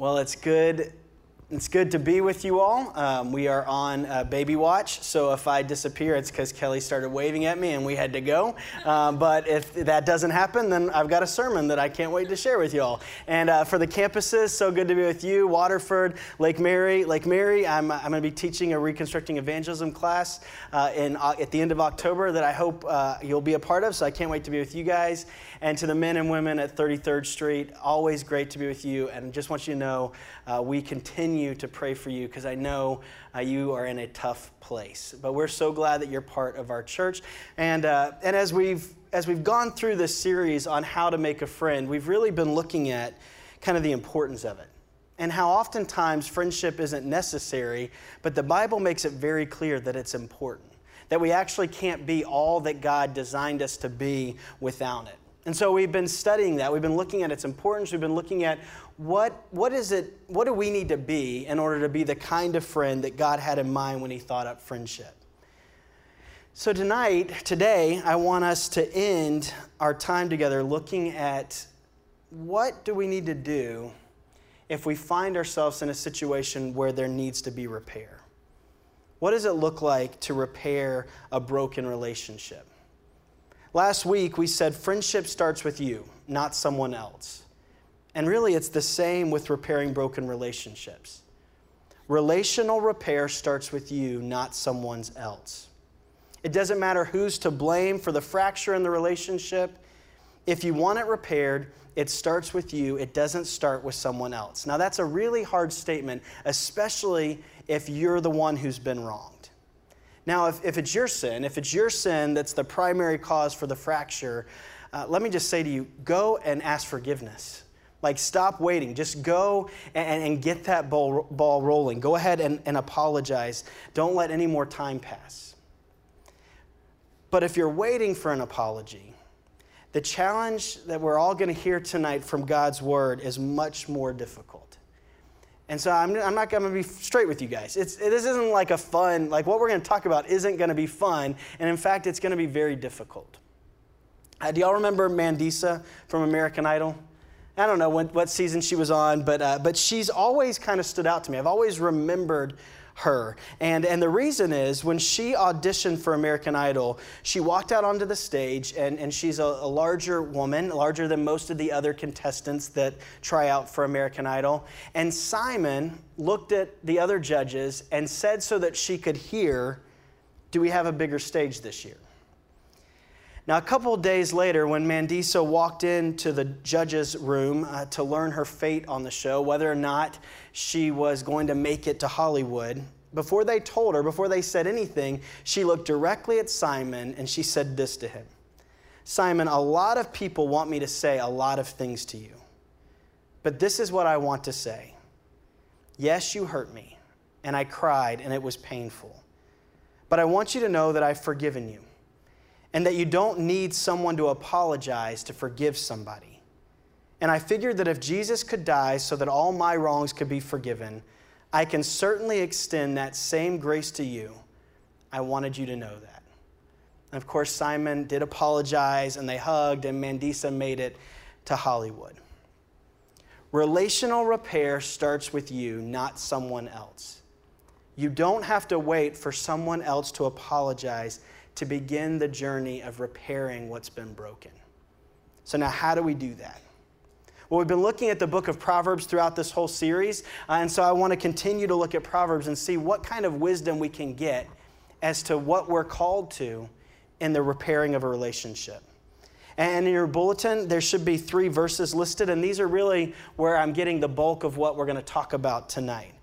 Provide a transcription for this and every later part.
Well, it's good. It's good to be with you all. Um, we are on uh, baby watch, so if I disappear, it's because Kelly started waving at me and we had to go. Um, but if that doesn't happen, then I've got a sermon that I can't wait to share with you all. And uh, for the campuses, so good to be with you, Waterford, Lake Mary. Lake Mary, I'm, I'm going to be teaching a reconstructing evangelism class uh, in, uh, at the end of October that I hope uh, you'll be a part of. So I can't wait to be with you guys. And to the men and women at 33rd Street, always great to be with you. And just want you to know we continue to pray for you because I know uh, you are in a tough place. But we're so glad that you're part of our church. And, uh, and as, we've, as we've gone through this series on how to make a friend, we've really been looking at kind of the importance of it and how oftentimes friendship isn't necessary, but the Bible makes it very clear that it's important, that we actually can't be all that God designed us to be without it. And so we've been studying that. We've been looking at its importance. We've been looking at what, what is it, what do we need to be in order to be the kind of friend that God had in mind when he thought up friendship. So tonight, today, I want us to end our time together looking at what do we need to do if we find ourselves in a situation where there needs to be repair? What does it look like to repair a broken relationship? Last week, we said friendship starts with you, not someone else. And really, it's the same with repairing broken relationships. Relational repair starts with you, not someone else. It doesn't matter who's to blame for the fracture in the relationship. If you want it repaired, it starts with you. It doesn't start with someone else. Now, that's a really hard statement, especially if you're the one who's been wronged. Now, if, if it's your sin, if it's your sin that's the primary cause for the fracture, uh, let me just say to you go and ask forgiveness. Like, stop waiting. Just go and, and get that ball, ball rolling. Go ahead and, and apologize. Don't let any more time pass. But if you're waiting for an apology, the challenge that we're all going to hear tonight from God's word is much more difficult. And so I'm, I'm not going to be straight with you guys. It's, this isn't like a fun, like what we're going to talk about isn't going to be fun. And in fact, it's going to be very difficult. Uh, do y'all remember Mandisa from American Idol? I don't know when, what season she was on, but, uh, but she's always kind of stood out to me. I've always remembered her. And, and the reason is when she auditioned for American Idol, she walked out onto the stage, and, and she's a, a larger woman, larger than most of the other contestants that try out for American Idol. And Simon looked at the other judges and said so that she could hear, Do we have a bigger stage this year? Now, a couple days later, when Mandisa walked into the judge's room uh, to learn her fate on the show, whether or not she was going to make it to Hollywood, before they told her, before they said anything, she looked directly at Simon and she said this to him Simon, a lot of people want me to say a lot of things to you, but this is what I want to say. Yes, you hurt me, and I cried, and it was painful. But I want you to know that I've forgiven you and that you don't need someone to apologize to forgive somebody. And I figured that if Jesus could die so that all my wrongs could be forgiven, I can certainly extend that same grace to you. I wanted you to know that. And of course, Simon did apologize and they hugged, and Mandisa made it to Hollywood. Relational repair starts with you, not someone else. You don't have to wait for someone else to apologize to begin the journey of repairing what's been broken. So, now how do we do that? Well, we've been looking at the book of Proverbs throughout this whole series, uh, and so I want to continue to look at Proverbs and see what kind of wisdom we can get as to what we're called to in the repairing of a relationship. And in your bulletin, there should be three verses listed, and these are really where I'm getting the bulk of what we're going to talk about tonight.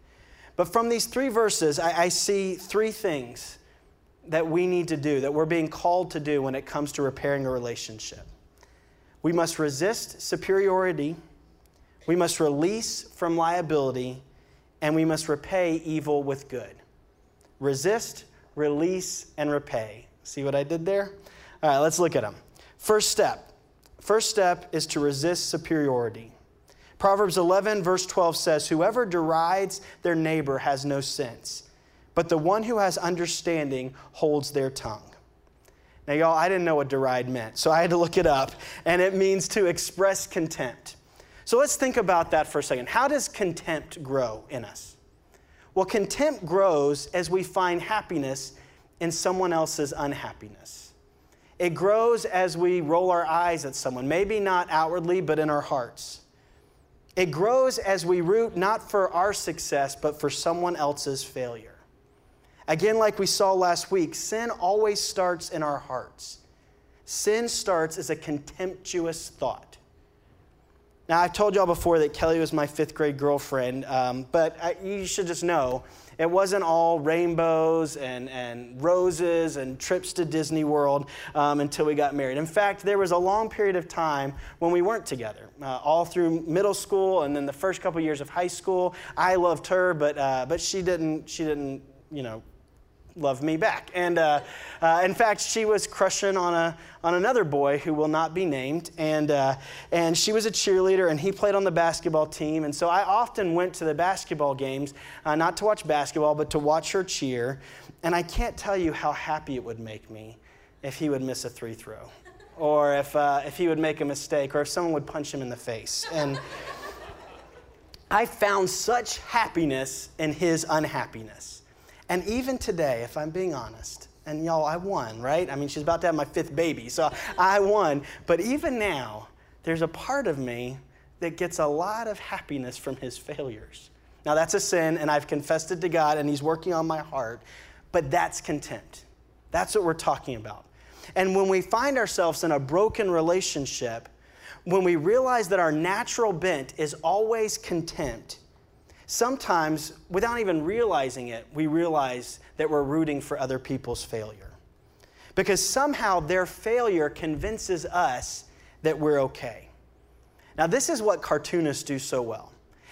But from these three verses, I, I see three things that we need to do, that we're being called to do when it comes to repairing a relationship. We must resist superiority, we must release from liability, and we must repay evil with good. Resist, release, and repay. See what I did there? All right, let's look at them. First step. First step is to resist superiority. Proverbs 11, verse 12 says, Whoever derides their neighbor has no sense but the one who has understanding holds their tongue. Now, y'all, I didn't know what deride meant, so I had to look it up, and it means to express contempt. So let's think about that for a second. How does contempt grow in us? Well, contempt grows as we find happiness in someone else's unhappiness. It grows as we roll our eyes at someone, maybe not outwardly, but in our hearts. It grows as we root not for our success, but for someone else's failure. Again, like we saw last week, sin always starts in our hearts. Sin starts as a contemptuous thought. Now, I've told y'all before that Kelly was my fifth grade girlfriend, um, but I, you should just know it wasn't all rainbows and, and roses and trips to Disney World um, until we got married. In fact, there was a long period of time when we weren't together, uh, all through middle school and then the first couple years of high school. I loved her, but, uh, but she didn't, she didn't, you know, love me back. And uh, uh, in fact, she was crushing on, a, on another boy who will not be named. And, uh, and she was a cheerleader, and he played on the basketball team. And so I often went to the basketball games, uh, not to watch basketball, but to watch her cheer. And I can't tell you how happy it would make me if he would miss a free throw, or if, uh, if he would make a mistake, or if someone would punch him in the face. And I found such happiness in his unhappiness. And even today, if I'm being honest, and y'all, I won, right? I mean, she's about to have my fifth baby, so I won. But even now, there's a part of me that gets a lot of happiness from his failures. Now, that's a sin, and I've confessed it to God, and He's working on my heart, but that's contempt. That's what we're talking about. And when we find ourselves in a broken relationship, when we realize that our natural bent is always contempt, sometimes, without even realizing it, we realize that we're rooting for other people's failure. Because somehow their failure convinces us that we're okay. Now, this is what cartoonists do so well.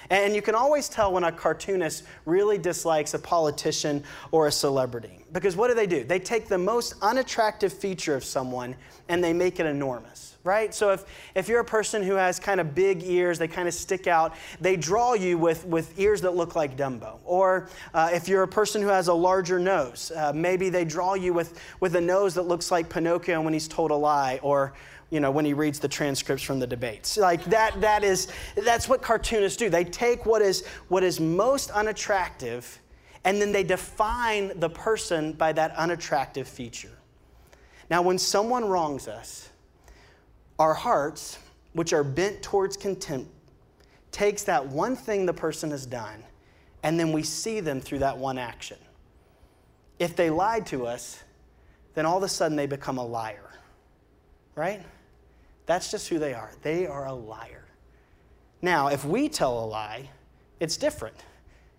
And you can always tell when a cartoonist really dislikes a politician or a celebrity. Because what do they do? They take the most unattractive feature of someone and they make it enormous right? So if, if you're a person who has kind of big ears, they kind of stick out, they draw you with, with ears that look like Dumbo. Or uh, if you're a person who has a larger nose, uh, maybe they draw you with, with a nose that looks like Pinocchio when he's told a lie, or you know, when he reads the transcripts from the debates. Like that, that is, that's what cartoonists do. They take what is, what is most unattractive and then they define the person by that unattractive feature. Now, when someone wrongs us, our hearts, which are bent towards contempt, takes that one thing the person has done, and then we see them through that one action. If they lied to us, then all of a sudden they become a liar, right? That's just who they are. They are a liar. Now, if we tell a lie, it's different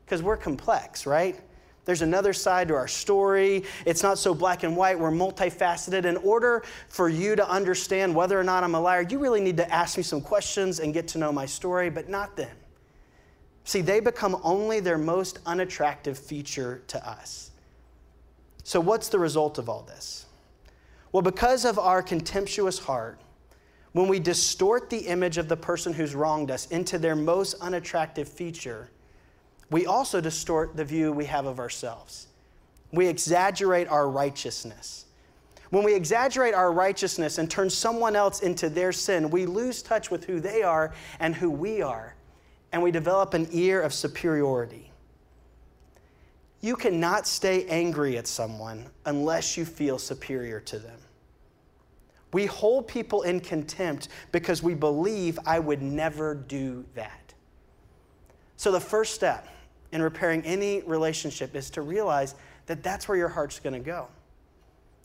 because we're complex, right? There's another side to our story. It's not so black and white. We're multifaceted. In order for you to understand whether or not I'm a liar, you really need to ask me some questions and get to know my story, but not them. See, they become only their most unattractive feature to us. So, what's the result of all this? Well, because of our contemptuous heart, when we distort the image of the person who's wronged us into their most unattractive feature, we also distort the view we have of ourselves. We exaggerate our righteousness. When we exaggerate our righteousness and turn someone else into their sin, we lose touch with who they are and who we are, and we develop an ear of superiority. You cannot stay angry at someone unless you feel superior to them. We hold people in contempt because we believe I would never do that. So, the first step in repairing any relationship is to realize that that's where your heart's going to go.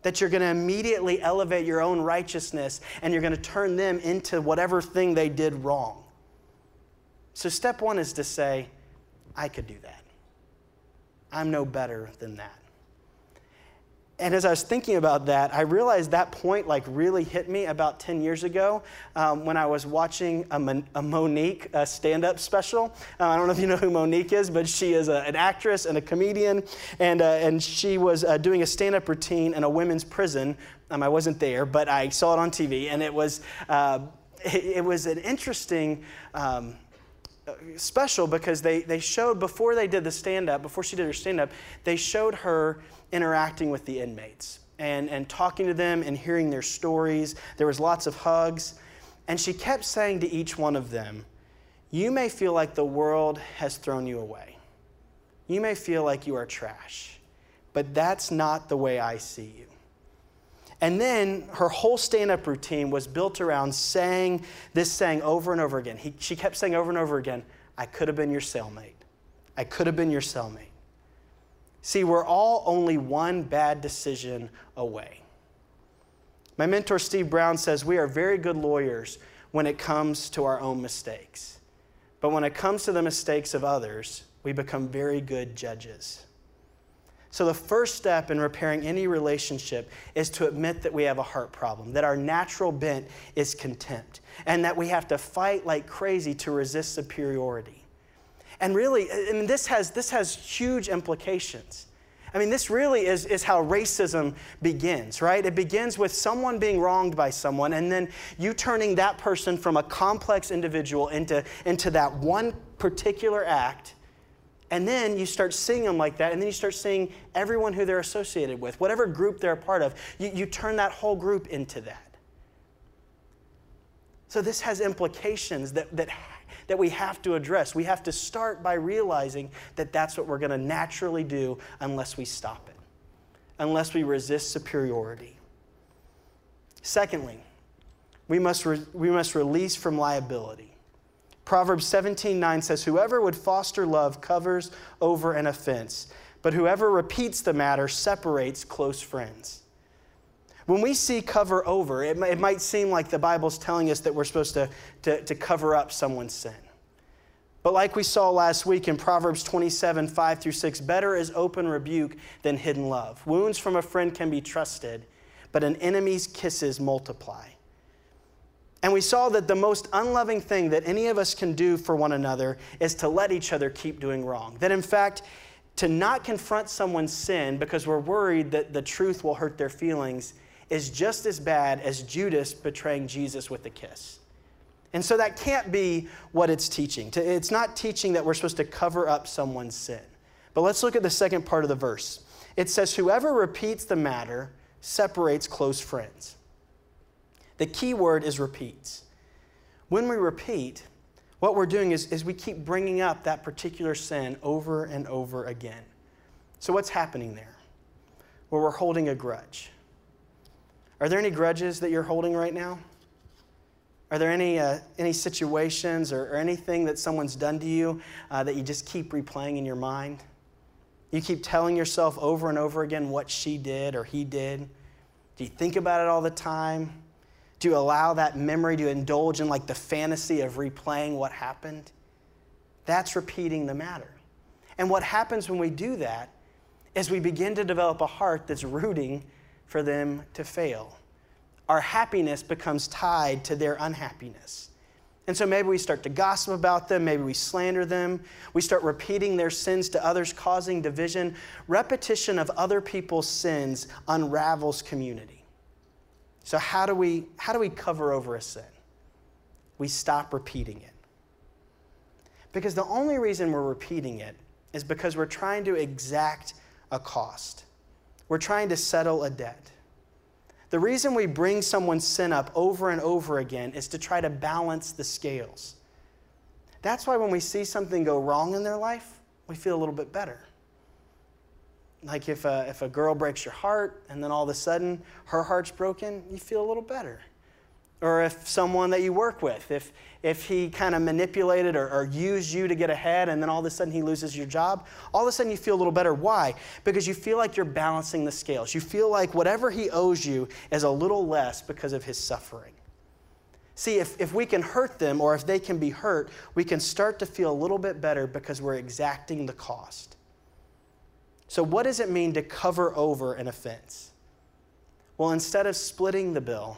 That you're going to immediately elevate your own righteousness and you're going to turn them into whatever thing they did wrong. So, step one is to say, I could do that. I'm no better than that and as I was thinking about that, I realized that point like really hit me about 10 years ago um, when I was watching a, Mon- a Mo'Nique stand-up special. Uh, I don't know if you know who Mo'Nique is, but she is a, an actress and a comedian, and, uh, and she was uh, doing a stand-up routine in a women's prison. Um, I wasn't there, but I saw it on TV, and it was, uh, it, it, was an interesting um, special because they, they showed before they did the stand-up, before she did her stand-up, they showed her interacting with the inmates and, and talking to them and hearing their stories. There was lots of hugs. And she kept saying to each one of them, you may feel like the world has thrown you away. You may feel like you are trash, but that's not the way I see you. And then her whole stand up routine was built around saying this saying over and over again. He, she kept saying over and over again, I could have been your cellmate. I could have been your cellmate. See, we're all only one bad decision away. My mentor, Steve Brown, says we are very good lawyers when it comes to our own mistakes. But when it comes to the mistakes of others, we become very good judges. So, the first step in repairing any relationship is to admit that we have a heart problem, that our natural bent is contempt, and that we have to fight like crazy to resist superiority. And really, I mean, this has, this has huge implications. I mean, this really is, is how racism begins, right? It begins with someone being wronged by someone, and then you turning that person from a complex individual into, into that one particular act and then you start seeing them like that, and then you start seeing everyone who they're associated with, whatever group they're a part of, you, you turn that whole group into that. So this has implications that, that, that we have to address. We have to start by realizing that that's what we're going to naturally do unless we stop it, unless we resist superiority. Secondly, we must, re- we must release from liability. Proverbs 17 9 says, Whoever would foster love covers over an offense, but whoever repeats the matter separates close friends. When we see cover over, it, it might seem like the Bible's telling us that we're supposed to, to, to cover up someone's sin. But like we saw last week in Proverbs 27 5 through 6, better is open rebuke than hidden love. Wounds from a friend can be trusted, but an enemy's kisses multiply. And we saw that the most unloving thing that any of us can do for one another is to let each other keep doing wrong. That in fact, to not confront someone's sin because we're worried that the truth will hurt their feelings is just as bad as Judas betraying Jesus with a kiss. And so that can't be what it's teaching. It's not teaching that we're supposed to cover up someone's sin. But let's look at the second part of the verse. It says, Whoever repeats the matter separates close friends. The key word is repeats. When we repeat, what we're doing is, is we keep bringing up that particular sin over and over again. So, what's happening there? Well, we're holding a grudge. Are there any grudges that you're holding right now? Are there any, uh, any situations or, or, anything that someone's done to you uh, that you just keep replaying in your mind? You keep telling yourself over and over again what she did or he did? Do you think about it all the time? You allow that memory to indulge in like the fantasy of replaying what happened? That's repeating the matter. And what happens when we do that is we begin to develop a heart that's rooting for them to fail. Our happiness becomes tied to their unhappiness. And so maybe we start to gossip about them, maybe we slander them, we start repeating their sins to others, causing division. Repetition of other people's sins unravels community. So, how do we, how do we cover over a sin? We stop repeating it. Because the only reason we're repeating it is because we're trying to exact a cost, we're trying to settle a debt. The reason we bring someone's sin up over and over again is to try to balance the scales. That's why when we see something go wrong in their life, we feel a little bit better like if a, if a girl breaks your heart and then all of a sudden her heart's broken, you feel a little better. Or if someone that you work with, if, if he kind of manipulated or, or used you to get ahead and then all of a sudden he loses your job, all of a sudden you feel a little better. Why? Because you feel like you're balancing the scales. You feel like whatever he owes you is a little less because of his suffering. See, if, if we can hurt them or if they can be hurt, we can start to feel a little bit better because we're exacting the cost. So, what does it mean to cover over an offense? Well, instead of splitting the bill,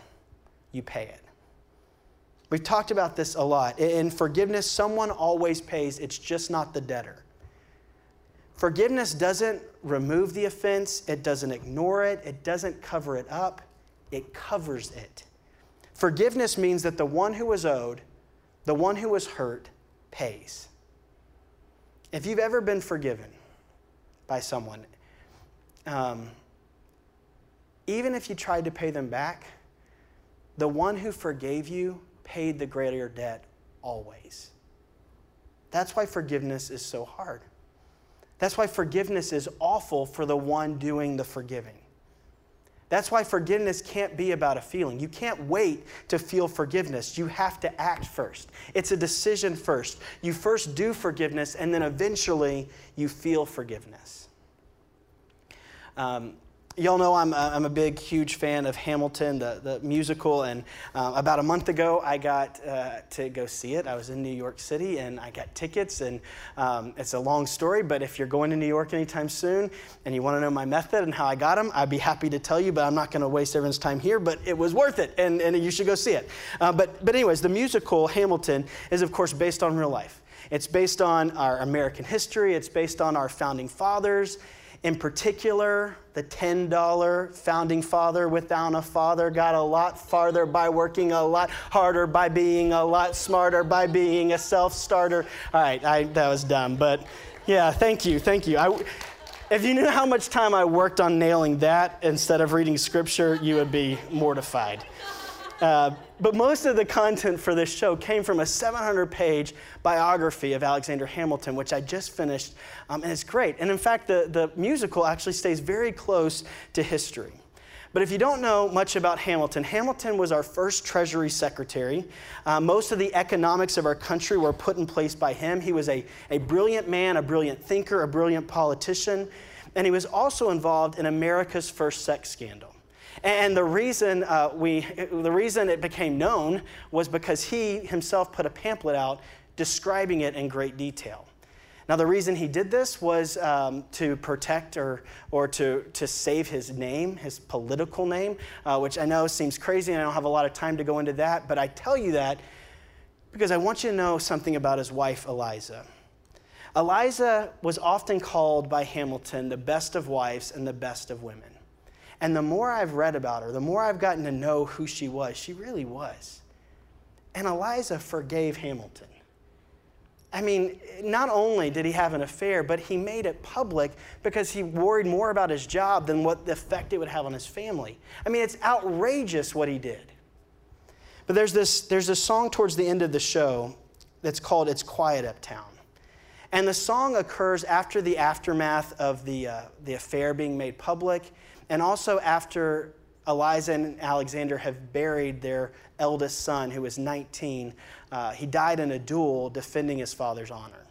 you pay it. We've talked about this a lot. In forgiveness, someone always pays, it's just not the debtor. Forgiveness doesn't remove the offense, it doesn't ignore it, it doesn't cover it up, it covers it. Forgiveness means that the one who was owed, the one who was hurt, pays. If you've ever been forgiven, by someone. Um, even if you tried to pay them back, the one who forgave you paid the greater debt always. That's why forgiveness is so hard. That's why forgiveness is awful for the one doing the forgiving. That's why forgiveness can't be about a feeling. You can't wait to feel forgiveness. You have to act first. It's a decision first. You first do forgiveness, and then eventually you feel forgiveness. Um, Y'all know I'm I'm a big, huge fan of Hamilton, the, the musical, and uh, about a month ago I got uh, to go see it. I was in New York City and I got tickets, and um, it's a long story, but if you're going to New York anytime soon and you want to know my method and how I got them, I'd be happy to tell you, but I'm not going to waste everyone's time here, but it was worth it, and, and you should go see it. Uh, but, but, anyways, the musical Hamilton is, of course, based on real life. It's based on our American history, it's based on our founding fathers. In particular, the $10 founding father without a father got a lot farther by working a lot harder, by being a lot smarter, by being a self starter. All right, I, that was dumb, but yeah, thank you, thank you. I, if you knew how much time I worked on nailing that instead of reading scripture, you would be mortified. Uh, but most of the content for this show came from a 700 page biography of Alexander Hamilton, which I just finished, um, and it's great. And in fact, the, the musical actually stays very close to history. But if you don't know much about Hamilton, Hamilton was our first Treasury Secretary. Uh, most of the economics of our country were put in place by him. He was a, a brilliant man, a brilliant thinker, a brilliant politician, and he was also involved in America's first sex scandal. And the reason, uh, we, the reason it became known was because he himself put a pamphlet out describing it in great detail. Now, the reason he did this was um, to protect or, or to, to save his name, his political name, uh, which I know seems crazy and I don't have a lot of time to go into that, but I tell you that because I want you to know something about his wife, Eliza. Eliza was often called by Hamilton the best of wives and the best of women. And the more I've read about her, the more I've gotten to know who she was, she really was. And Eliza forgave Hamilton. I mean, not only did he have an affair, but he made it public because he worried more about his job than what the effect it would have on his family. I mean, it's outrageous what he did. But there's this, there's a song towards the end of the show that's called It's Quiet Uptown. And the song occurs after the aftermath of the, uh, the affair being made public and also after Eliza and Alexander have buried their eldest son, who was 19. Uh, he died in a duel defending his father's honor.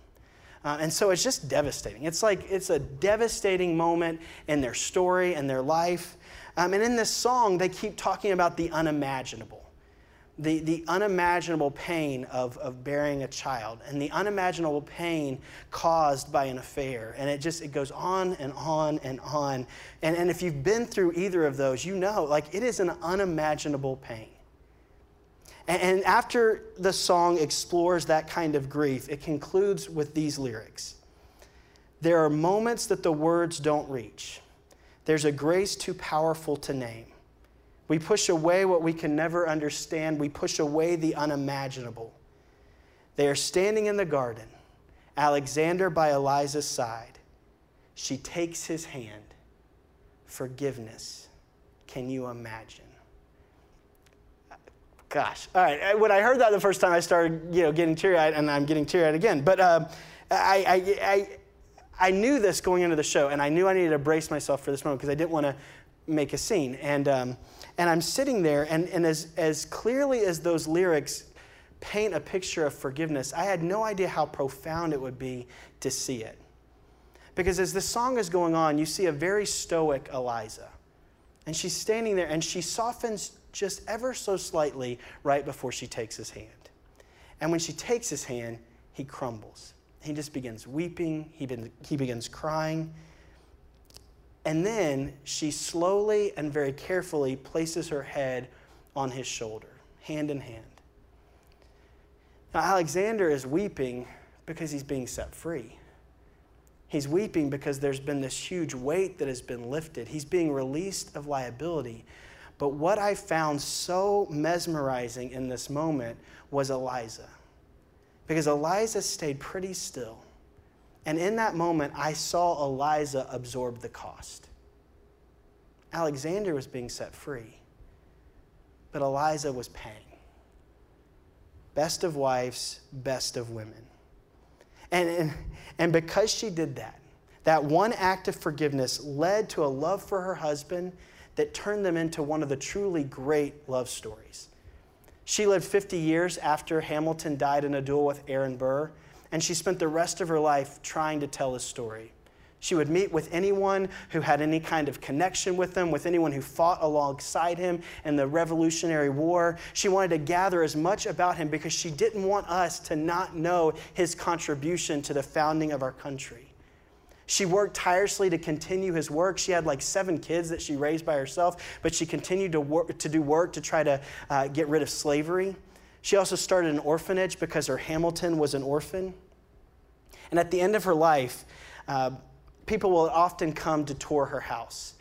Uh, and so it's just devastating. It's like it's a devastating moment in their story and their life. Um, and in this song, they keep talking about the unimaginable the, the unimaginable pain of, of bearing a child and the unimaginable pain caused by an affair. And it just, it goes on and on and on. And, and if you've been through either of those, you know, like it is an unimaginable pain. And, and after the song explores that kind of grief, it concludes with these lyrics There are moments that the words don't reach. There's a grace too powerful to name. We push away what we can never understand. We push away the unimaginable. They are standing in the garden, Alexander by Eliza's side. She takes his hand. Forgiveness. Can you imagine? Gosh. All right. When I heard that the first time, I started, you know, getting teary-eyed, and I'm getting teary-eyed again. But uh, I, I, I, I knew this going into the show, and I knew I needed to brace myself for this moment because I didn't want to make a scene. And um, and I'm sitting there, and, and as, as clearly as those lyrics paint a picture of forgiveness, I had no idea how profound it would be to see it. Because as the song is going on, you see a very stoic Eliza. And she's standing there, and she softens just ever so slightly right before she takes his hand. And when she takes his hand, he crumbles. He just begins weeping, he, he begins crying. And then she slowly and very carefully places her head on his shoulder, hand in hand. Now, Alexander is weeping because he's being set free. He's weeping because there's been this huge weight that has been lifted. He's being released of liability. But what I found so mesmerizing in this moment was Eliza. Because Eliza stayed pretty still. And in that moment, I saw Eliza absorb the cost. Alexander was being set free, but Eliza was paying. Best of wives, best of women. And, and, and because she did that, that one act of forgiveness led to a love for her husband that turned them into one of the truly great love stories. She lived 50 years after Hamilton died in a duel with Aaron Burr, and she spent the rest of her life trying to tell his story. She would meet with anyone who had any kind of connection with him, with anyone who fought alongside him in the Revolutionary War. She wanted to gather as much about him because she didn't want us to not know his contribution to the founding of our country. She worked tirelessly to continue his work. She had like seven kids that she raised by herself, but she continued to, work, to do work to try to uh, get rid of slavery. She also started an orphanage because her Hamilton was an orphan. And at the end of her life, uh, people will often come to tour her house.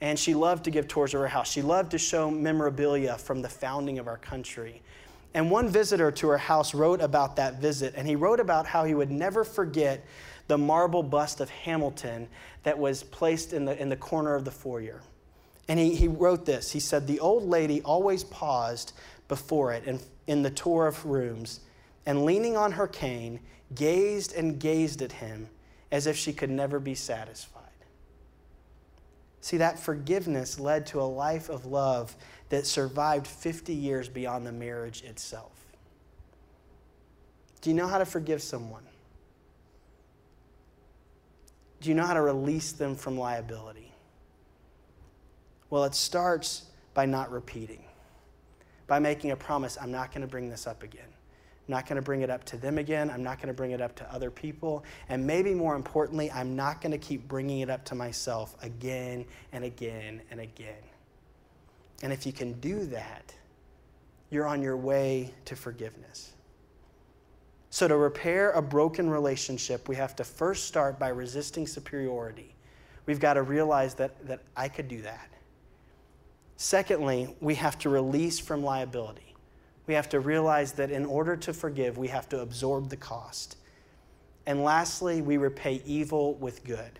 And she loved to give tours of her house. She loved to show memorabilia from the founding of our country. And one visitor to her house wrote about that visit, and he wrote about how he would never forget the marble bust of Hamilton that was placed in the, in the corner of the foyer. And he, he wrote this He said, The old lady always paused before it in, in the tour of rooms, and leaning on her cane, gazed and gazed at him as if she could never be satisfied. See, that forgiveness led to a life of love that survived 50 years beyond the marriage itself. Do you know how to forgive someone? Do you know how to release them from liability? Well, it starts by not repeating, by making a promise I'm not going to bring this up again. I'm not going to bring it up to them again. I'm not going to bring it up to other people. And maybe more importantly, I'm not going to keep bringing it up to myself again and again and again. And if you can do that, you're on your way to forgiveness. So, to repair a broken relationship, we have to first start by resisting superiority. We've got to realize that, that I could do that. Secondly, we have to release from liability. We have to realize that in order to forgive, we have to absorb the cost. And lastly, we repay evil with good.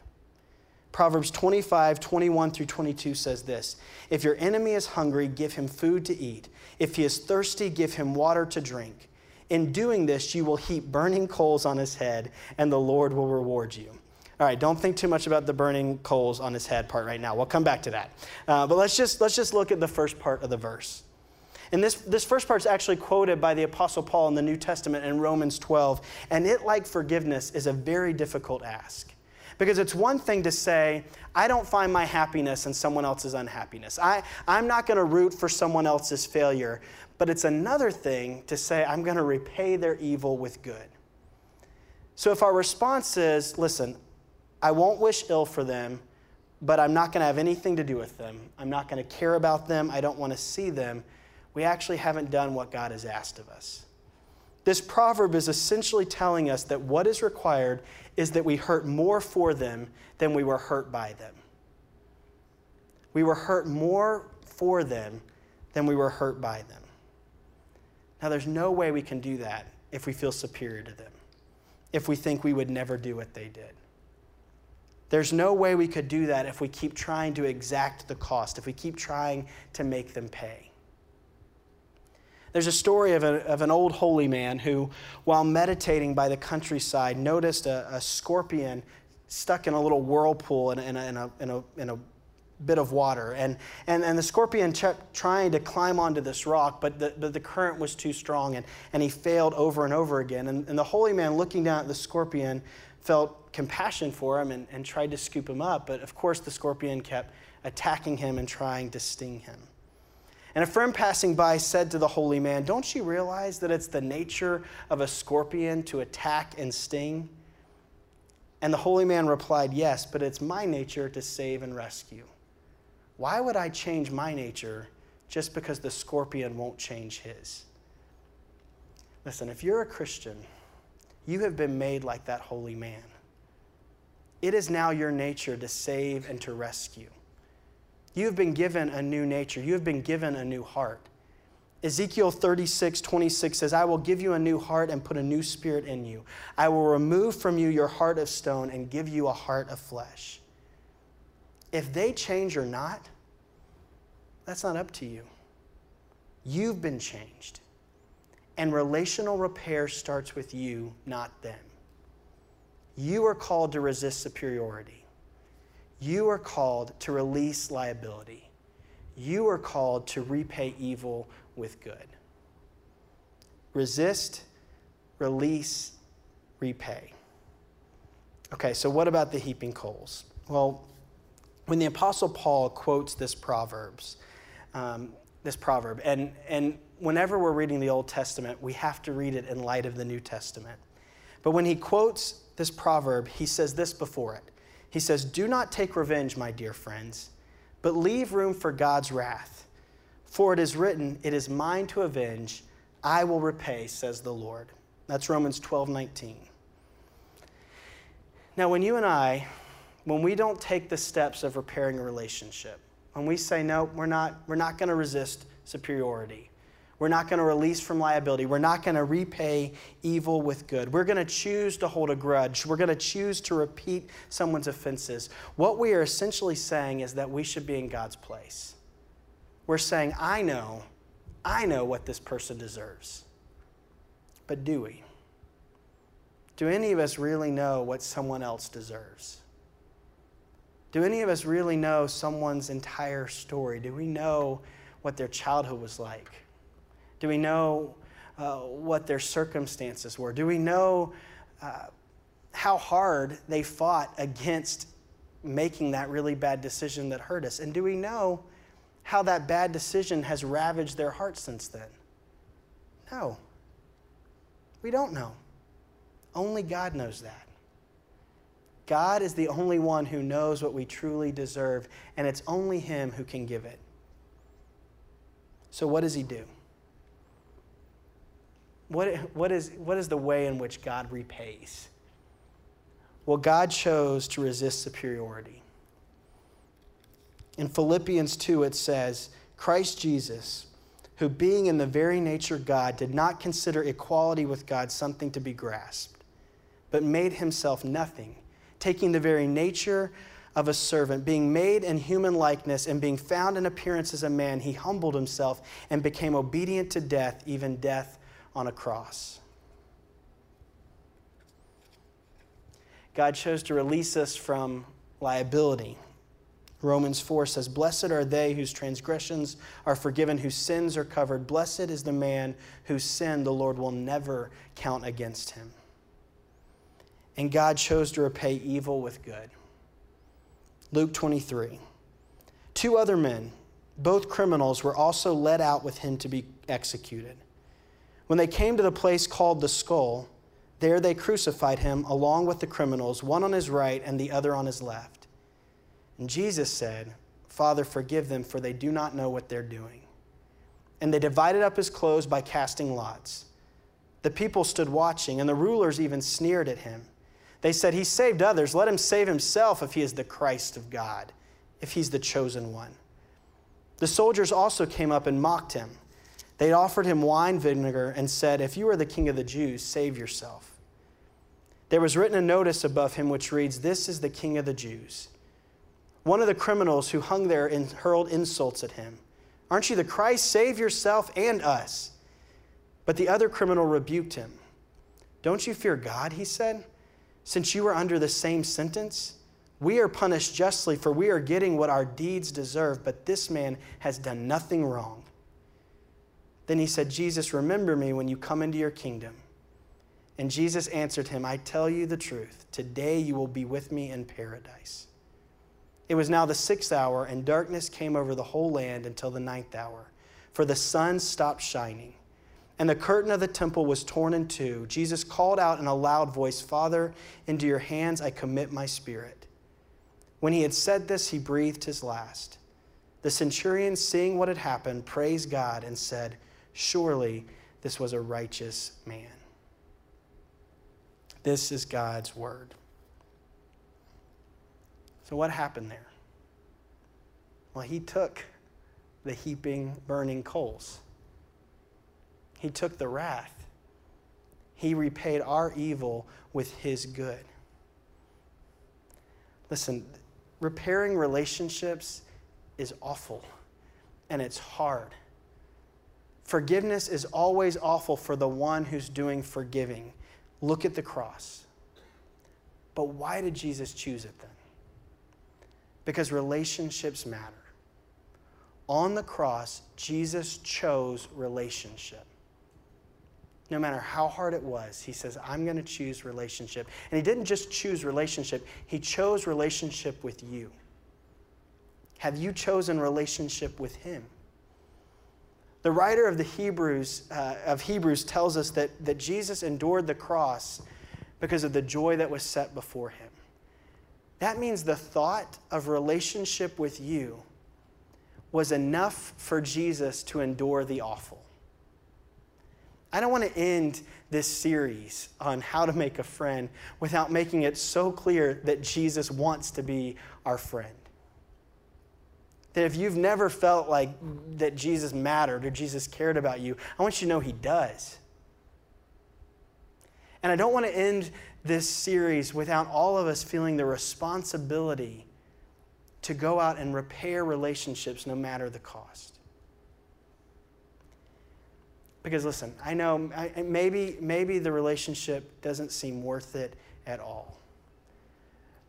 Proverbs 25, 21 through 22 says this If your enemy is hungry, give him food to eat. If he is thirsty, give him water to drink. In doing this, you will heap burning coals on his head, and the Lord will reward you. All right, don't think too much about the burning coals on his head part right now. We'll come back to that. Uh, but let's just, let's just look at the first part of the verse. And this, this first part is actually quoted by the Apostle Paul in the New Testament in Romans 12. And it, like forgiveness, is a very difficult ask. Because it's one thing to say, I don't find my happiness in someone else's unhappiness. I, I'm not going to root for someone else's failure. But it's another thing to say, I'm going to repay their evil with good. So if our response is, listen, I won't wish ill for them, but I'm not going to have anything to do with them, I'm not going to care about them, I don't want to see them, we actually haven't done what God has asked of us. This proverb is essentially telling us that what is required is that we hurt more for them than we were hurt by them. We were hurt more for them than we were hurt by them. Now, there's no way we can do that if we feel superior to them, if we think we would never do what they did. There's no way we could do that if we keep trying to exact the cost, if we keep trying to make them pay. There's a story of, a, of an old holy man who, while meditating by the countryside, noticed a, a scorpion stuck in a little whirlpool in, in, a, in, a, in, a, in a bit of water. And, and, and the scorpion kept trying to climb onto this rock, but the, the, the, current was too strong, and, and he failed over and over again. And, and the holy man, looking down at the scorpion, felt compassion for him and, and tried to scoop him up. But of course, the scorpion kept attacking him and trying to sting him. And a friend passing by said to the holy man, Don't you realize that it's the nature of a scorpion to attack and sting? And the holy man replied, Yes, but it's my nature to save and rescue. Why would I change my nature just because the scorpion won't change his? Listen, if you're a Christian, you have been made like that holy man. It is now your nature to save and to rescue. You have been given a new nature, you have been given a new heart. Ezekiel 36, 26 says, I will give you a new heart and put a new spirit in you. I will remove from you your heart of stone and give you a heart of flesh. If they change or not, that's not up to you. You've been changed. And relational repair starts with you, not them. You are called to resist superiority. You are called to release liability. You are called to repay evil with good. Resist, release, repay. Okay, so what about the heaping coals? Well, when the Apostle Paul quotes this Proverbs, um, this proverb, and, and whenever we're reading the Old Testament, we have to read it in light of the New Testament. But when he quotes this proverb, he says this before it. He says, Do not take revenge, my dear friends, but leave room for God's wrath. For it is written, It is mine to avenge, I will repay, says the Lord. That's Romans 12 19. Now, when you and I, when we don't take the steps of repairing a relationship, when we say, no, we're not, we're not going to resist superiority, we're not going to release from liability. We're not going to repay evil with good. We're going to choose to hold a grudge. We're going to choose to repeat someone's offenses. What we are essentially saying is that we should be in God's place. We're saying, I know, I know what this person deserves. But do we? Do any of us really know what someone else deserves? Do any of us really know someone's entire story? Do we know what their childhood was like? Do we know uh, what their circumstances were? Do we know uh, how hard they fought against making that really bad decision that hurt us? And do we know how that bad decision has ravaged their hearts since then? No. We don't know. Only God knows that. God is the only one who knows what we truly deserve, and it's only Him who can give it. So, what does He do? What, what, is, what is the way in which God repays? Well, God chose to resist superiority. In Philippians 2, it says, Christ Jesus, who being in the very nature God, did not consider equality with God something to be grasped, but made himself nothing, taking the very nature of a servant, being made in human likeness and being found in appearance as a man, he humbled himself and became obedient to death, even death on a cross. God chose to release us from liability. Romans 4 says, Blessed are they whose transgressions are forgiven, whose sins are covered. Blessed is the man whose sin the Lord will never count against him. And God chose to repay evil with good. Luke 23. Two other men, both criminals, were also led out with him to be executed. When they came to the place called the skull, there they crucified him along with the criminals, one on his right and the other on his left. And Jesus said, Father, forgive them, for they do not know what they're doing. And they divided up his clothes by casting lots. The people stood watching, and the rulers even sneered at him. They said, He saved others. Let him save himself if he is the Christ of God, if he's the chosen one. The soldiers also came up and mocked him. They offered him wine vinegar and said, If you are the king of the Jews, save yourself. There was written a notice above him which reads, This is the king of the Jews. One of the criminals who hung there and hurled insults at him. Aren't you the Christ? Save yourself and us. But the other criminal rebuked him. Don't you fear God, he said, since you are under the same sentence? We are punished justly, for we are getting what our deeds deserve, but this man has done nothing wrong. Then he said, Jesus, remember me when you come into your kingdom. And Jesus answered him, I tell you the truth. Today you will be with me in paradise. It was now the sixth hour, and darkness came over the whole land until the ninth hour, for the sun stopped shining. And the curtain of the temple was torn in two. Jesus called out in a loud voice, Father, into your hands I commit my spirit. When he had said this, he breathed his last. The centurion, seeing what had happened, praised God and said, Surely this was a righteous man. This is God's word. So, what happened there? Well, he took the heaping, burning coals, he took the wrath. He repaid our evil with his good. Listen, repairing relationships is awful and it's hard. Forgiveness is always awful for the one who's doing forgiving. Look at the cross. But why did Jesus choose it then? Because relationships matter. On the cross, Jesus chose relationship. No matter how hard it was, he says, I'm going to choose relationship. And he didn't just choose relationship, he chose relationship with you. Have you chosen relationship with him? The writer of the Hebrews uh, of Hebrews tells us that, that Jesus endured the cross because of the joy that was set before him. That means the thought of relationship with you was enough for Jesus to endure the awful. I don't want to end this series on how to make a friend without making it so clear that Jesus wants to be our friend. That if you've never felt like that Jesus mattered or Jesus cared about you, I want you to know He does. And I don't want to end this series without all of us feeling the responsibility to go out and repair relationships no matter the cost. Because listen, I know I, maybe, maybe the relationship doesn't seem worth it at all.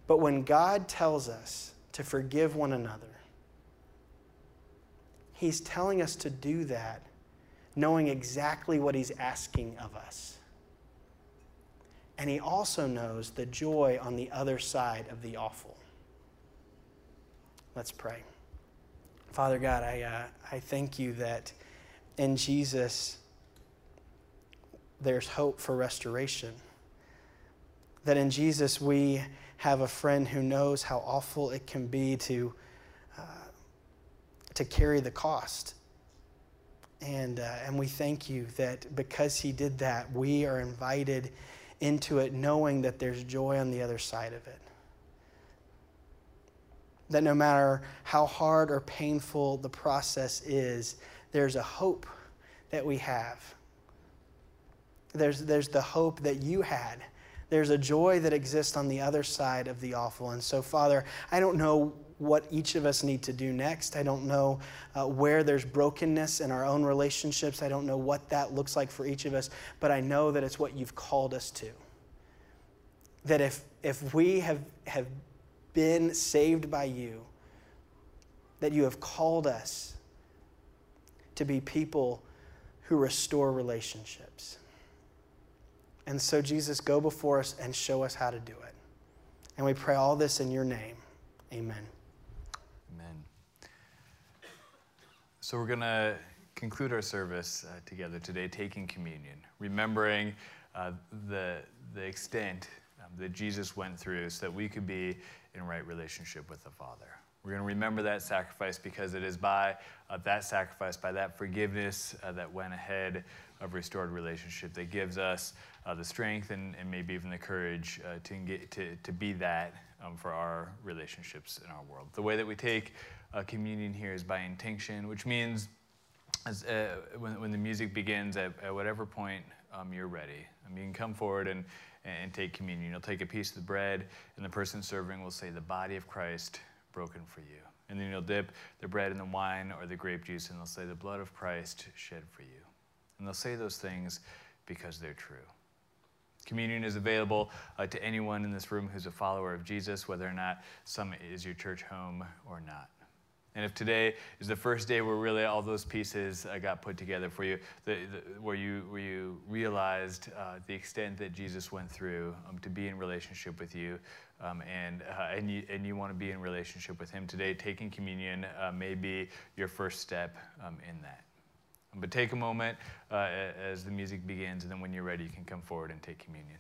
But when God tells us to forgive one another, He's telling us to do that knowing exactly what He's asking of us. And He also knows the joy on the other side of the awful. Let's pray. Father God, I, uh, I thank you that in Jesus, there's hope for restoration. That in Jesus we have a friend who knows how awful it can be to, to carry the cost. And, uh, and we thank you that because he did that, we are invited into it knowing that there's joy on the other side of it. That no matter how hard or painful the process is, there's a hope that we have there's, there's the hope that you had. There's a joy that exists on the other side of the awful. And so, Father, I don't know what each of us need to do next. I don't know uh, where there's brokenness in our own relationships. I don't know what that looks like for each of us, but I know that it's what you've called us to. That if, if we have, have been saved by you, that you have called us to be people who restore relationships. And so, Jesus, go before us and show us how to do it. And we pray all this in your name. Amen. Amen. So, we're going to conclude our service uh, together today, taking communion, remembering uh, the, the extent um, that Jesus went through so that we could be in right relationship with the Father. We're going to remember that sacrifice because it is by uh, that sacrifice, by that forgiveness uh, that went ahead of restored relationship that gives us uh, the strength and, and maybe even the courage uh, to, engage, to, to be that um, for our relationships in our world. The way that we take uh, communion here is by intinction, which means as, uh, when, when the music begins, at, at whatever point um, you're ready, mean, you can come forward and, and take communion. You'll take a piece of the bread, and the person serving will say, The body of Christ broken for you. And then you'll dip the bread in the wine or the grape juice, and they'll say, The blood of Christ shed for you. And they'll say those things because they're true. Communion is available uh, to anyone in this room who's a follower of Jesus, whether or not some is your church home or not. And if today is the first day where really all those pieces uh, got put together for you, the, the, where, you where you realized uh, the extent that Jesus went through um, to be in relationship with you, um, and, uh, and, you, and you want to be in relationship with Him today, taking communion uh, may be your first step um, in that. But take a moment uh, as the music begins, and then when you're ready, you can come forward and take communion.